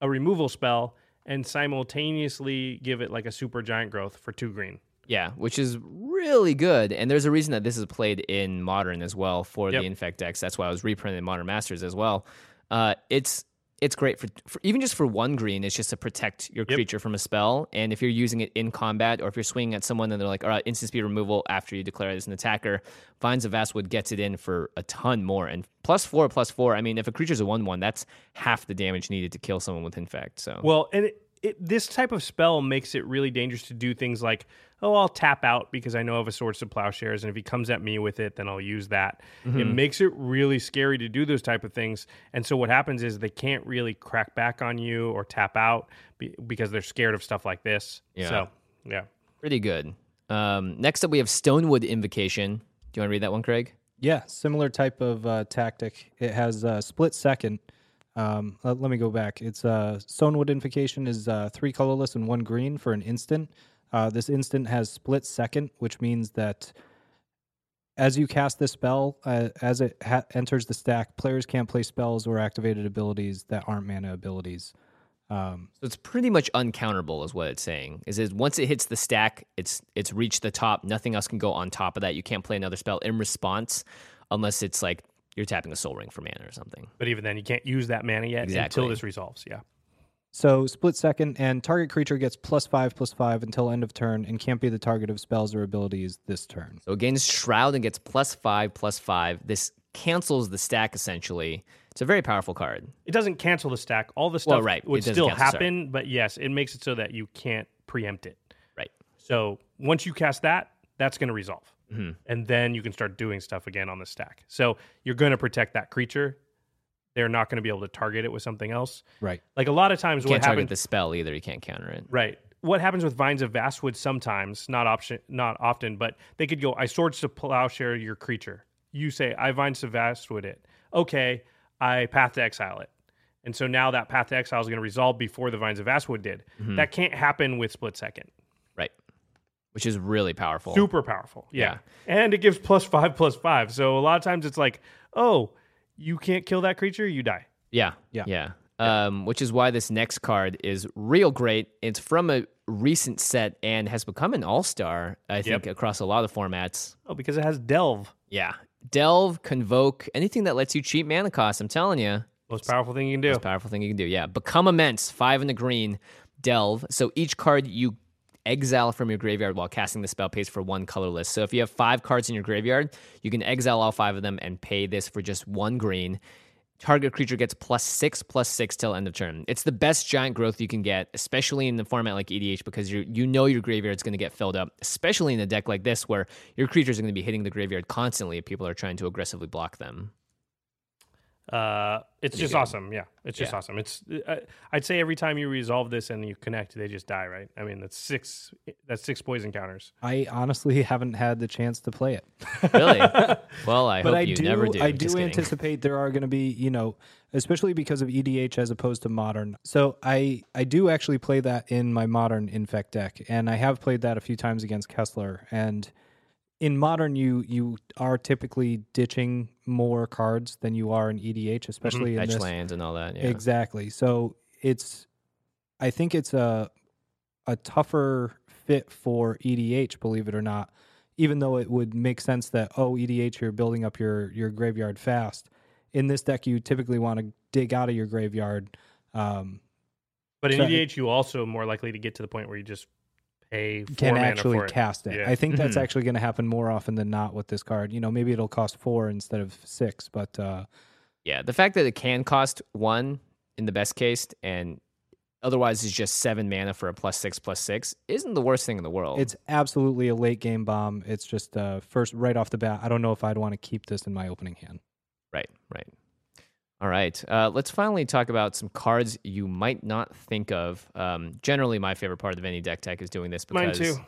a removal spell and simultaneously give it like a super giant growth for two green. Yeah, which is really good. And there's a reason that this is played in modern as well for Yep. the Infect decks. That's why I was reprinted in Modern Masters as well. Uh, it's it's great for, for even just for one green. It's just to protect your Yep. creature from a spell. And if you're using it in combat, or if you're swinging at someone and they're like, "All right, instant speed removal," after you declare it as an attacker, Vines of Vastwood gets it in for a ton more. And plus four, plus four. I mean, if a creature's a one-one, that's half the damage needed to kill someone with Infect. So Well, and it, it, this type of spell makes it really dangerous to do things like, oh, I'll tap out because I know of a Swords to Plowshares, and if he comes at me with it, then I'll use that. It makes it really scary to do those type of things. And so what happens is they can't really crack back on you or tap out be, because they're scared of stuff like this. Yeah. So, yeah. pretty good. Um, next up, we have Stonewood Invocation. Do you want to read that one, Craig? Yeah, similar type of uh, tactic. It has uh, split second. Um, let, let me go back. It's uh, Stonewood Invocation is uh, three colorless and one green for an instant. Uh, this instant has split second, which means that as you cast this spell, uh, as it ha- enters the stack, players can't play spells or activated abilities that aren't mana abilities. Um, So it's pretty much uncounterable, is what it's saying. Is it once it hits the stack, it's it's reached the top. Nothing else can go on top of that. You can't play another spell in response, unless it's like you're tapping a Sol Ring for mana or something. But even then, you can't use that mana yet Exactly. until this resolves. Yeah. So split second, and target creature gets plus five plus five until end of turn, and can't be the target of spells or abilities this turn. So it gains Shroud and gets plus five, plus five. This cancels the stack essentially. It's a very powerful card. It doesn't cancel the stack. All the stuff Well, right. would It still cancel, sorry. happen, but yes, it makes it so that you can't preempt it. Right. So once you cast that, that's going to resolve. Mm-hmm. And then you can start doing stuff again on the stack. So you're going to protect that creature. They're not going to be able to target it with something else. Right. Like a lot of times, You what can't target happens, the spell either. You can't counter it. right? What happens with vines of Vastwood sometimes, not option, not often, but they could go. I swords to plowshare your creature. You say I vines to Vastwood it. Okay, I path to exile it. And so now that path to exile is going to resolve before the vines of Vastwood did. Mm-hmm. That can't happen with split second. Right. which is really powerful. Super powerful. Yeah. And it gives plus five, plus five. So a lot of times it's like, oh, you can't kill that creature, you die. Yeah. Yeah. Yeah. Um, which is why this next card is real great. It's from a recent set and has become an all star, I think, Yep. across a lot of formats. Oh, because it has Delve. Yeah. Delve, Convoke, anything that lets you cheat mana cost, I'm telling you. Most powerful thing you can do. Most powerful thing you can do. Yeah. Become immense. Five in the green. Delve. So each card you exile from your graveyard while casting the spell pays for one colorless. So if you have five cards in your graveyard, you can exile all five of them and pay this for just one green. Target creature gets plus six, plus six till end of turn. It's the best giant growth you can get, especially in the format like EDH, because you you know your graveyard's going to get filled up. Especially in a deck like this, where your creatures are going to be hitting the graveyard constantly if people are trying to aggressively block them. Uh, it's just good. awesome. Yeah, it's just Yeah. awesome. It's I, I'd say every time you resolve this and you connect, they just die. Right? I mean, that's six. That's six poison counters. I honestly haven't had the chance to play it. Really? well, I but hope I you do, never do. I Just do kidding. anticipate there are going to be, you know, especially because of EDH as opposed to modern. So I I do actually play that in my modern infect deck, and I have played that a few times against Kessler. And in modern, you you are typically ditching more cards than you are in EDH, especially in Fetch this. lands and all that. Yeah. Exactly. So it's, I think it's a a tougher fit for EDH, believe it or not. Even though it would make sense that oh EDH you're building up your your graveyard fast. In this deck, you typically want to dig out of your graveyard. Um, But in So- EDH, you also more likely to get to the point where you just pay four can mana actually for it. cast it. Yeah. I think that's Mhm. actually going to happen more often than not with this card. You know, maybe it'll cost four instead of six, but uh, Yeah, the fact that it can cost one in the best case and otherwise is just seven mana for a plus six plus six isn't the worst thing in the world. it's absolutely a late game bomb. It's just uh, first right off the bat. I don't know if I'd want to keep this in my opening hand. right, right. All right, uh, let's finally talk about some cards you might not think of. Um, generally, my favorite part of any deck tech is doing this Mine because too.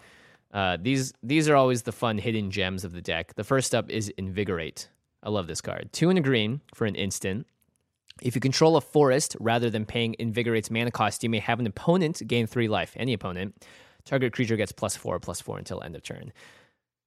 Uh, these these are always the fun hidden gems of the deck. The first up is Invigorate. I love this card. Two and a green for an instant. If you control a forest rather than paying Invigorate's mana cost, you may have an opponent gain three life. Any opponent. Target creature gets plus four, plus four until end of turn.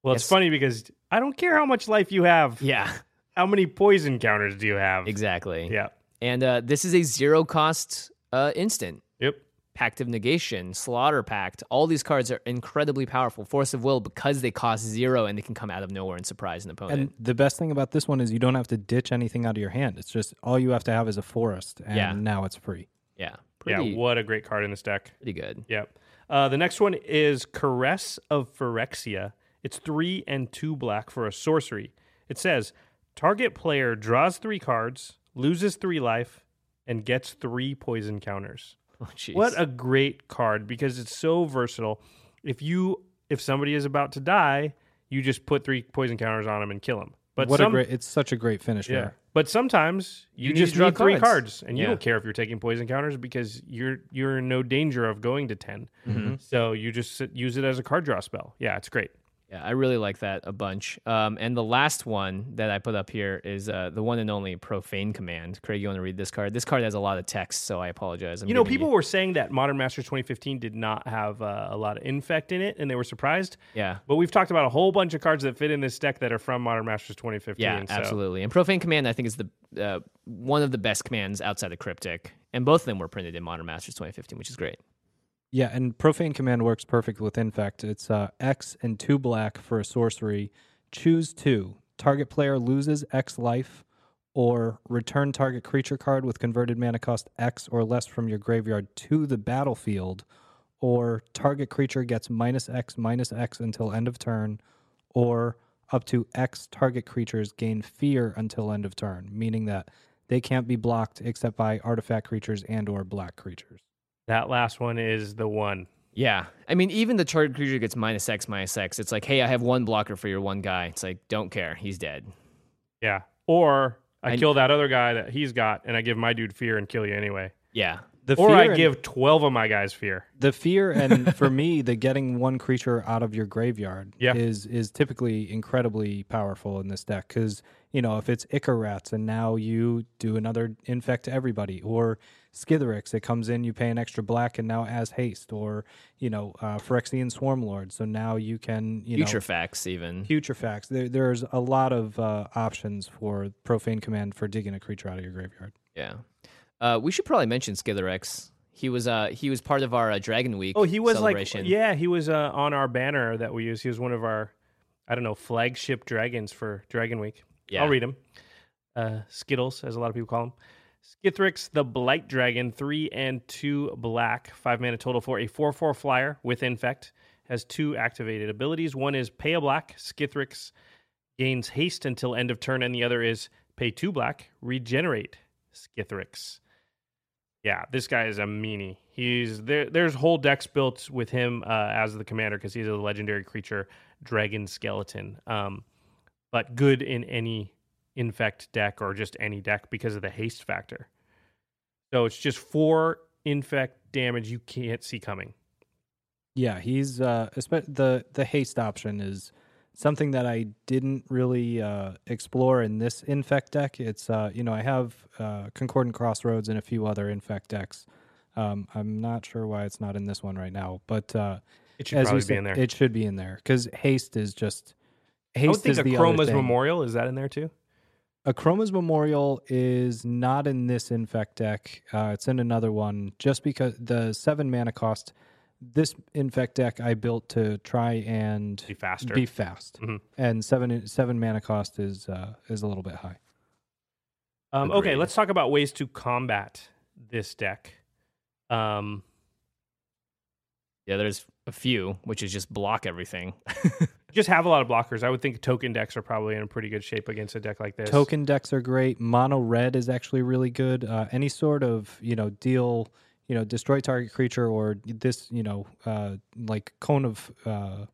Well, it's funny because I don't care how much life you have. Yeah, How many poison counters do you have? exactly. Yeah. And uh, this is a zero cost uh, instant. Yep. Pact of Negation, Slaughter Pact, all these cards are incredibly powerful. Force of Will because they cost zero and they can come out of nowhere and surprise an opponent. And the best thing about this one is you don't have to ditch anything out of your hand. It's just all you have to have is a forest, and Yeah. now it's free. yeah, pretty, Yeah. What a great card in this deck. pretty good. Yep. Uh, the next one is Caress of Phyrexia. It's three and two black for a sorcery. It says target player draws three cards, loses three life, and gets three poison counters. Oh. What a great card because it's so versatile. If you if somebody is about to die, you just put three poison counters on them and kill them. But what some, a great! It's such a great finish yeah. there. But sometimes you, You just draw need three cards. cards, and you don't care if you're taking poison counters because you're you're in no danger of going to 10 Mm-hmm. So you just use it as a card draw spell. Yeah, it's great. Yeah, I really like that a bunch. Um, and the last one that I put up here is uh, the one and only Profane Command. Craig, you want to read this card? This card has a lot of text, so I apologize. I'm you know, people were saying that Modern Masters 2015 did not have uh, a lot of infect in it, and they were surprised. Yeah. But we've talked about a whole bunch of cards that fit in this deck that are from Modern Masters 2015. Yeah, so- absolutely. And Profane Command, I think, is the uh, one of the best commands outside of Cryptic, and both of them were printed in Modern Masters 2015, which is great. Yeah, and profane command works perfect with infect. It's uh, X and two black for a sorcery. Choose two. Target player loses X life, or return target creature card with converted mana cost X or less from your graveyard to the battlefield, or target creature gets minus X minus X until end of turn, or up to X target creatures gain fear until end of turn, meaning that they can't be blocked except by artifact creatures and or black creatures. That last one is the one. Yeah, I mean, even the target creature gets minus X minus X. It's like, hey, I have one blocker for your one guy. It's like, don't care, he's dead. Yeah. Or I And- kill that other guy that he's got, and I give my dude fear and kill you anyway. Yeah, The Or I and- give 12 of my guys fear. the fear and for me the getting one creature out of your graveyard Yeah. is is typically incredibly powerful in this deck because you know if it's Ichor Rats and now you do another infect to everybody or Skithiryx, it comes in, you pay an extra black, and now it has haste, or you know, uh, Phyrexian Swarmlord. So now you can you Future know, facts, even. future facts. There, there's a lot of uh, options for profane command for digging a creature out of your graveyard. Yeah. Uh, we should probably mention Skithiryx. He was uh he was part of our uh, Dragon Week. Oh, he was like, yeah, he was uh, on our banner that we use. He was one of our, I don't know, flagship dragons for Dragon Week. Yeah. I'll read him. Uh, Skittles, as a lot of people call him. Skithiryx, the Blight Dragon, three and two black, five mana total for a 4 4 flyer with Infect. Has two activated abilities. One is pay a black. Skithiryx gains haste until end of turn, and the other is pay two black, regenerate Skithiryx. Yeah, this guy is a meanie. He's there. There's whole decks built with him uh, as the commander because he's a legendary creature, Dragon Skeleton. Um, but good in any infect deck or just any deck because of the haste factor. So it's just four infect damage you can't see coming. Yeah, he's uh, the the haste option is something that I didn't really uh, explore in this infect deck. It's uh, you know I have uh, Concordant Crossroads and a few other infect decks. Um, I'm not sure why it's not in this one right now, but uh, It should probably be in there. It should be in there because haste is just haste I would think is the Akroma's. Memorial is that in there too? Akroma's Memorial is not in this infect deck. Uh, it's in another one just because the seven mana cost. This infect deck I built to try and Be faster. be fast, Mhm. and seven seven mana cost is uh, is a little bit high. Um, okay, Agreed. let's talk about ways to combat this deck. Um, Yeah, there's a few, which is just block everything. just have a lot of blockers. I would think token decks are probably in pretty good shape against a deck like this. Token decks are great. Mono red is actually really good. Uh, any sort of you know deal, you know destroy target creature or this you know uh, like cone of uh,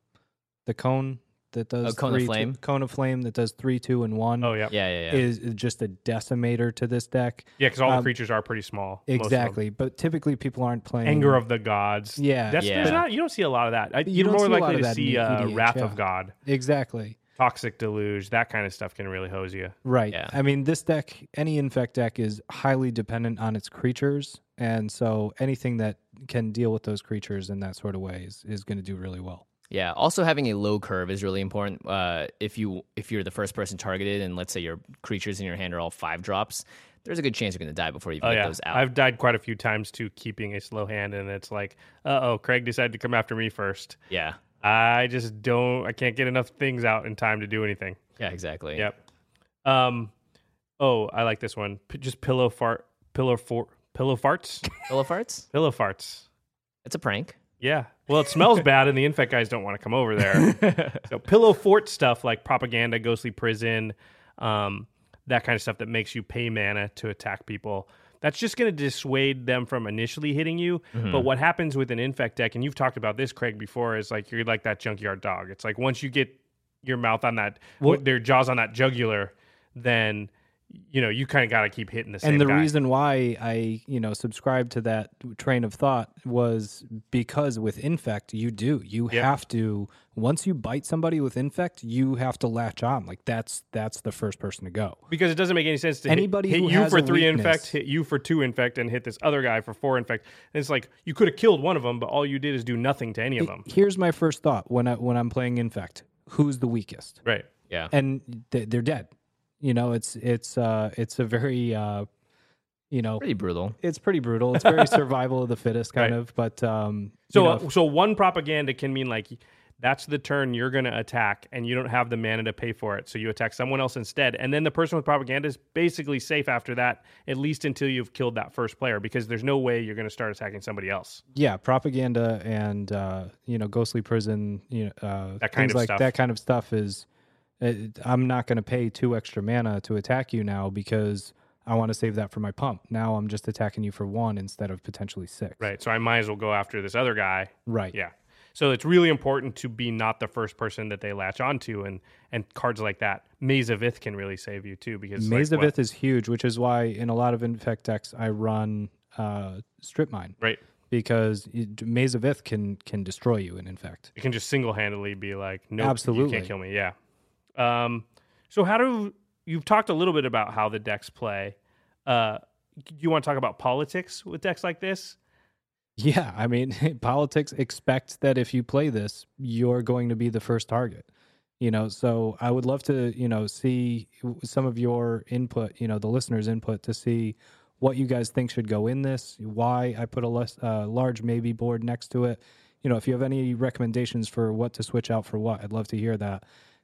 the cone that does Cone of three, two- Flame? cone of flame that does three two and one. Oh yeah, yeah, yeah, yeah. is just a decimator to this deck. yeah, because all the Um, creatures are pretty small. most of them. Exactly, but typically people aren't playing Anger of the gods. Yeah, That's Yeah. there's not you don't see a lot of that. I, You you're don't more see a lot likely to see in uh, EDH, Wrath yeah. of God, exactly. Toxic Deluge, that kind of stuff can really hose you. Right. Yeah. I mean, this deck, any infect deck is highly dependent on its creatures. And so anything that can deal with those creatures in that sort of way is, is going to do really well. Yeah. Also, having a low curve is really important. Uh, if you if you're the first person targeted, and let's say your creatures in your hand are all five drops, there's a good chance you're going to die before you Oh get yeah, those out. I've died quite a few times to keeping a slow hand, and it's like, uh oh, Craig decided to come after me first. yeah. I just don't. I can't get enough things out in time to do anything. Yeah. Exactly. Yep. Um. Oh, I like this one. P- just pillow fart. Pillow for pillow farts. Pillow farts. pillow farts. It's a prank. Yeah. Well, it smells bad, and the infect guys don't want to come over there. so pillow fort stuff like propaganda, ghostly prison, um, that kind of stuff that makes you pay mana to attack people. That's just going to dissuade them from initially hitting you. But what happens with an infect deck, and you've talked about this, Craig, before, is like you're like that junkyard dog. It's like once you get your mouth on that, Well- their jaws on that jugular, then you know you kind of got to keep hitting the same. and the guy. reason why I, you know, subscribed to that train of thought was because with infect, you do. You Yep. have to once you bite somebody with infect, you have to latch on. Like that's that's the first person to go. Because it doesn't make any sense to Anybody hit, who you has for three weakness- infect, hit you for two infect, and hit this other guy for four infect. And it's like you could have killed one of them, but all you did is do nothing to any of them. Here's my first thought when I when I'm playing infect. Who's the weakest? Right. Yeah. and th- they're dead. You know, it's it's uh it's a very uh you know Pretty brutal. it's pretty brutal. It's very survival of the fittest kind Right. of, but um So, you know, uh, so one propaganda can mean like that's the turn you're going to attack, and you don't have the mana to pay for it, so you attack someone else instead. And then the person with propaganda is basically safe after that, at least until you've killed that first player, because there's no way you're going to start attacking somebody else. yeah, propaganda and uh you know ghostly prison, you know uh That kind of like stuff. that kind of stuff is I'm not going to pay two extra mana to attack you now because I want to save that for my pump. Now I'm just attacking you for one instead of potentially six. Right. So I might as well go after this other guy Right. Yeah. So it's really important to be not the first person that they latch onto, and and cards like that, Maze of Ith can really save you too because Maze like, of Ith is huge, which is why in a lot of infect decks I run uh, strip mine right? because it, Maze of Ith can can destroy you in infect. It can just single handedly be like, no, you Absolutely. can't kill me. Yeah. Um. So how do you've talked a little bit about how the decks play? Uh, do you want to talk about politics with decks like this? Yeah, I mean, politics expect that if you play this, you're going to be the first target. You know, so I would love to, you know, see some of your input, you know, the listeners' input to see what you guys think should go in this, why I put a less, uh, large maybe board next to it. You know, if you have any recommendations for what to switch out for what, I'd love to hear that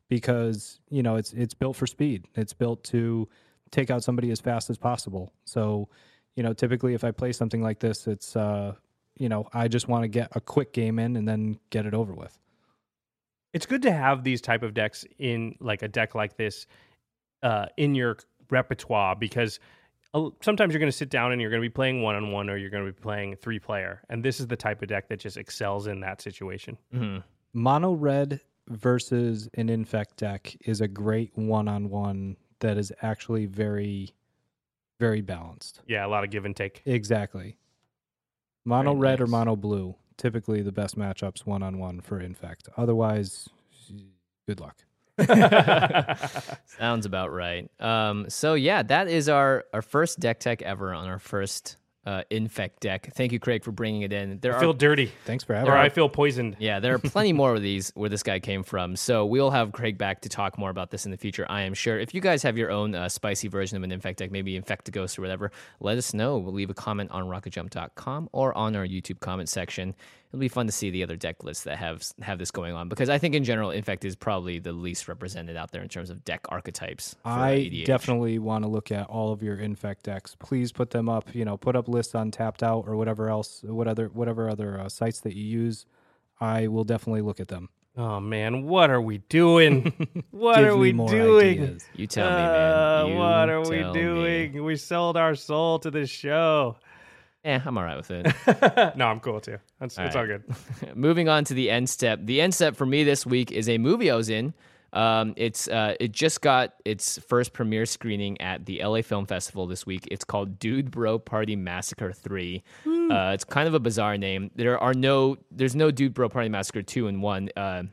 because, you know, it's it's built for speed. It's built to take out somebody as fast as possible. So, you know, typically if I play something like this, it's uh, you know, I just want to get a quick game in and then get it over with. It's good to have these type of decks in like a deck like this uh, in your repertoire because uh, sometimes you're going to sit down and you're going to be playing one on one or you're going to be playing three player, and this is the type of deck that just excels in that situation. Mm-hmm. Mono red versus an infect deck is a great one on one that is actually very, very balanced. Yeah, a lot of give and take. Exactly. Mono Very red or mono blue, typically the best matchups one on one for infect. Otherwise, good luck. Sounds about right. Um, so yeah, that is our our first deck tech ever on our first uh, infect deck. Thank you, Craig, for bringing it in. There I are feel dirty, Thanks for having me. or. I feel poisoned. Yeah, there are plenty more of these where this guy came from. So we'll have Craig back to talk more about this in the future, I am sure. If you guys have your own uh, spicy version of an Infect deck, maybe Infect a Ghost or whatever, let us know. We'll leave a comment on rocketjump.com or on our YouTube comment section. It'll be fun to see the other deck lists that have have this going on because I think in general, Infect is probably the least represented out there in terms of deck archetypes. For I EDH. definitely want to look at all of your infect decks. Please put them up. You know, put up lists on Tapped Out or whatever else, what other whatever other uh, sites that you use. I will definitely look at them. Oh man, what are we doing? What Give are we more doing? ideas. You tell me, Uh, man. You what are we tell me. doing? We sold our soul to this show. Eh, I'm all right with it. no, I'm cool too. That's, it's all right. good. Moving on to the end step. The end step for me this week is a movie I was in. Um, it's uh, it just got its first premiere screening at the LA Film Festival this week. It's called Dude Bro Party Massacre Three. Uh, it's kind of a bizarre name. There are no there's no Dude Bro Party Massacre two and one. Uh,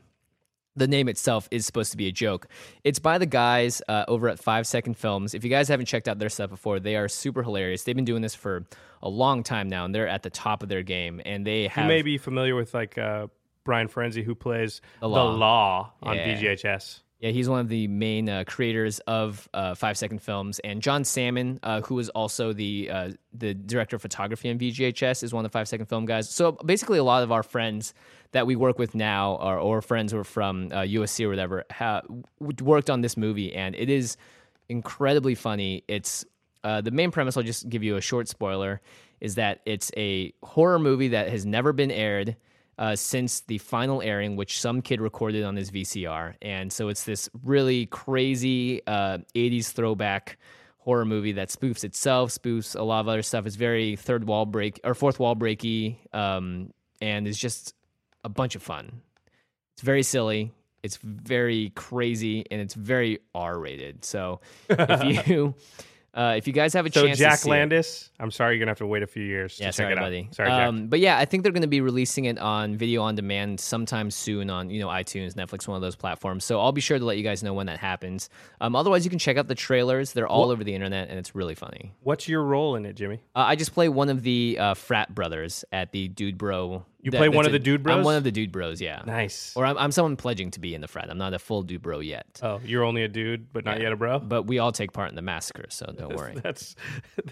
the name itself is supposed to be a joke. It's by the guys uh, over at Five Second Films. If you guys haven't checked out their stuff before, they are super hilarious. They've been doing this for a long time now, and they're at the top of their game. And they have You may be familiar with like uh, Brian Firenzi, who plays The the Law. Law, on Yeah. VGHS. Yeah, he's one of the main uh, creators of uh, Five Second Films, and John Salmon, uh, who is also the uh, the director of photography on VGHS, is one of the Five Second Film guys. So basically, a lot of our friends that we work with now, or, or friends who are from uh, USC or whatever, ha- worked on this movie, and it is incredibly funny. It's uh, the main premise. I'll just give you a short spoiler: is that it's a horror movie that has never been aired uh, since the final airing, which some kid recorded on his VCR. And so it's this really crazy uh, 80s throwback horror movie that spoofs itself, spoofs a lot of other stuff. It's very third wall break or fourth wall breaky, um, and is just a bunch of fun. It's very silly. It's very crazy and it's very R rated. So if you uh, if you guys have a So chance, Jack to see it- Landis, I'm sorry, you're gonna have to wait a few years yeah, to check sorry, it out. buddy. Sorry, Jack. Um, but yeah, I think they're going to be releasing it on video on demand sometime soon on you know iTunes, Netflix, one of those platforms. So I'll be sure to let you guys know when that happens. Um, otherwise, you can check out the trailers; they're all over the internet, and it's really funny. What's your role in it, Jimmy? Uh, I just play one of the uh, frat brothers at the Dude Bro. You that- play one that's of the dude bros. I'm one of the Dude Bros. Yeah. Nice. Or I'm, I'm someone pledging to be in the frat. I'm not a full Dude Bro yet. oh, you're only a dude, but not Yeah. yet a bro. But we all take part in the massacre, so don't worry. That's.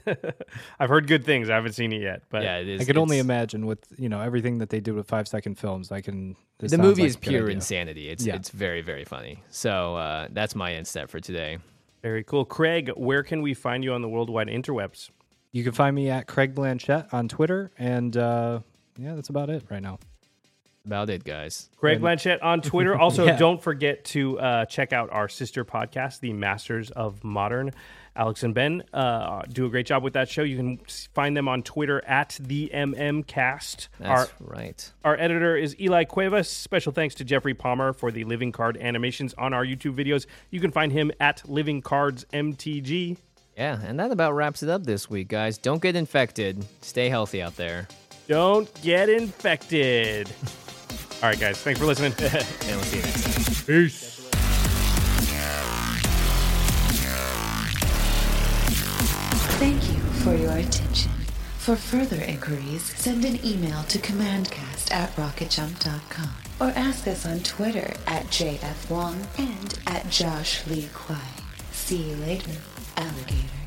I've heard good things. I haven't seen it yet, but yeah, it is. I can only imagine with you know everything that they do with five second films. I can. the movie like is pure insanity. It's Yeah. it's very very funny. So uh, that's my end step for today. very cool. Craig, where can we find you on the worldwide interwebs? You can find me at Craig Blanchette on Twitter, and uh, yeah, that's about it right now. About it, guys. Greg Blanchette on Twitter. Also, Yeah. don't forget to uh, check out our sister podcast, The Masters of Modern. Alex and Ben uh, do a great job with that show. You can find them on Twitter at the MMCast. Our, That's right. our editor is Eli Cuevas. Special thanks to Jeffrey Palmer for the living card animations on our YouTube videos. You can find him at Living Cards MTG. Yeah, and that about wraps it up this week, guys. Don't get infected. Stay healthy out there. Don't get infected. All right, guys. Thanks for listening. And we'll see you next time. Peace. Thank you for your attention. For further inquiries, send an email to commandcast at rocketjump.com or ask us on Twitter at JF Wong and at Josh Lee Kwai. See you later, alligator.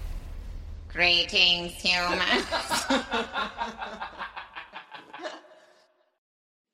Greetings, humans.